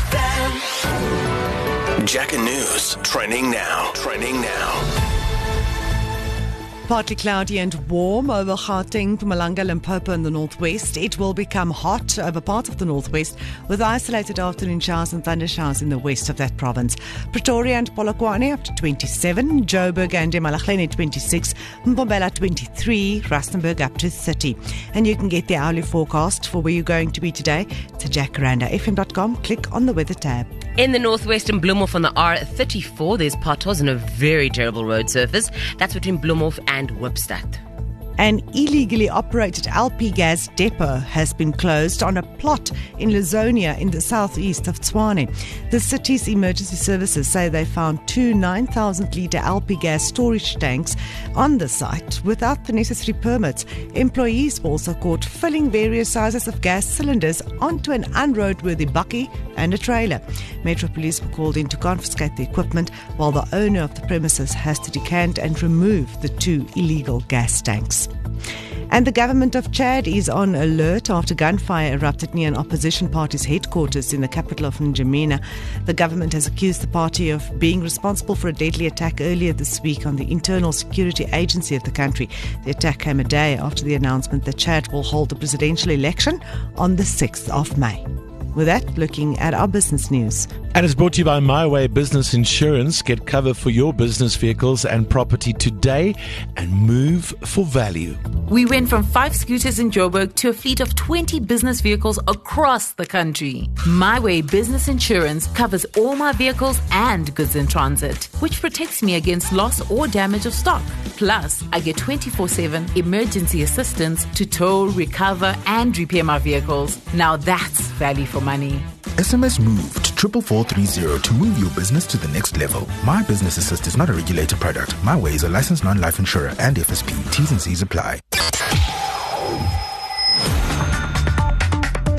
FM. Jacka News, trending now, trending now. Partly cloudy and warm over Gauteng, Mpumalanga, Limpopo in the northwest. It will become hot over parts of the northwest with isolated afternoon showers and thunder showers in the west of that province. Pretoria and Polokwane up to 27, Joburg and Emalahleni 26, Mbombela 23, Rustenburg up to 30. And you can get the hourly forecast for where you're going to be today to jacarandafm.com. Click on the weather tab. In the northwest in Bloemhof on the R34, there's potholes and a very terrible road surface. That's between Bloemhof and Hoopstad. An illegally operated LP gas depot has been closed on a plot in Laezonia in the southeast of Tshwane. The city's emergency services say they found two 9,000 litre LP gas storage tanks on the site without the necessary permits. Employees were also caught filling various sizes of gas cylinders onto an unroadworthy bakkie and a trailer. Metro Police were called in to confiscate the equipment while the owner of the premises has to decant and remove the two illegal gas tanks. And the government of Chad is on alert after gunfire erupted near an opposition party's headquarters in the capital of N'Djamena. The government has accused the party of being responsible for a deadly attack earlier this week on the internal security agency of the country. The attack came a day after the announcement that Chad will hold the presidential election on the 6th of May. With that, looking at our business news. And it's brought to you by MyWay Business Insurance. Get cover for your business vehicles and property today and move for value. We went from five scooters in Joburg to a fleet of 20 business vehicles across the country. MyWay Business Insurance covers all my vehicles and goods in transit, which protects me against loss or damage of stock. Plus, I get 24 7 emergency assistance to tow, recover, and repair my vehicles. Now that's value for money. SMS MOVE to 44430 to move your business to the next level. My Business Assist is not a regulated product. My Way is a licensed non life insurer and FSP. T's and C's apply.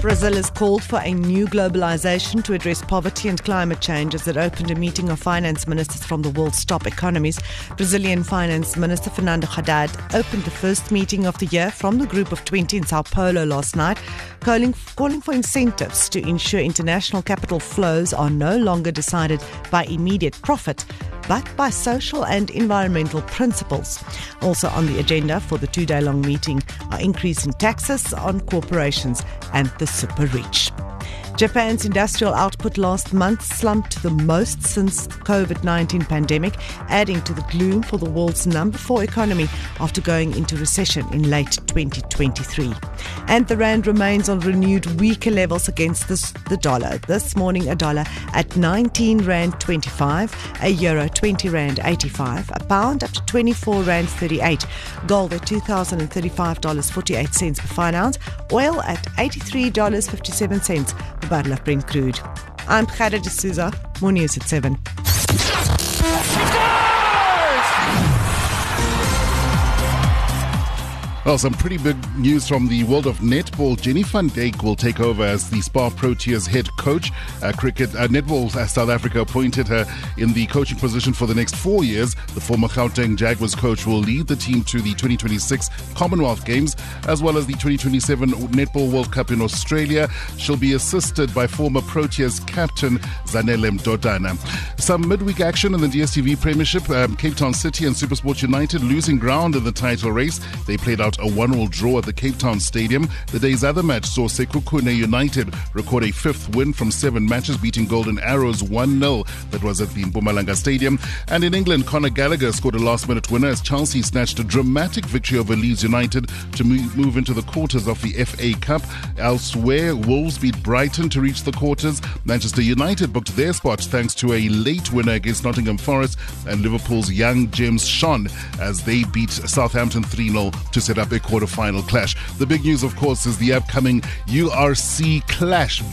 Brazil has called for a new globalization to address poverty and climate change as it opened a meeting of finance ministers from the world's top economies. Brazilian Finance Minister Fernando Haddad opened the first meeting of the year from the group of 20 in Sao Paulo last night, calling, calling for incentives to ensure international capital flows are no longer decided by immediate profit but by social and environmental principles. Also on the agenda for the two day long meeting are increasing taxes on corporations and the super rich. Japan's industrial output last month slumped to the most since the COVID-19 pandemic, adding to the gloom for the world's number 4 economy after going into recession in late 2023. And the rand remains on renewed weaker levels against the dollar. This morning a dollar at 19 rand 25, a euro 20 rand 85, a pound up to 24 rand 38, gold at $2,035.48 per fine ounce, oil at $83.57 Brent crude. I'm Khadija D'Souza. More news at 7. Well, some pretty big news from the world of netball. Jenny van Dyk will take over as the Spar Proteas head coach. Uh, cricket uh, netball uh, South Africa appointed her in the coaching position for the next four years. The former Gauteng Jaguars coach will lead the team to the 2026 Commonwealth Games as well as the 2027 Netball World Cup in Australia. She'll be assisted by former Proteas captain Zanele Mdodana. Some midweek action in the DSTV Premiership. Um, Cape Town City and Supersport United losing ground in the title race. They played out a one-all draw at the Cape Town Stadium. The day's other match saw Sekhukhune United record a fifth win from seven matches, beating Golden Arrows 1-0. That was at the Mpumalanga Stadium. And in England, Conor Gallagher scored a last-minute winner as Chelsea snatched a dramatic victory over Leeds United to move into the quarters of the FA Cup. Elsewhere, Wolves beat Brighton to reach the quarters. Manchester United booked their spot thanks to a late winner against Nottingham Forest, and Liverpool's young James shone as they beat Southampton 3-0 to set up a quarter-final clash. The big news, of course, is the upcoming URC clash.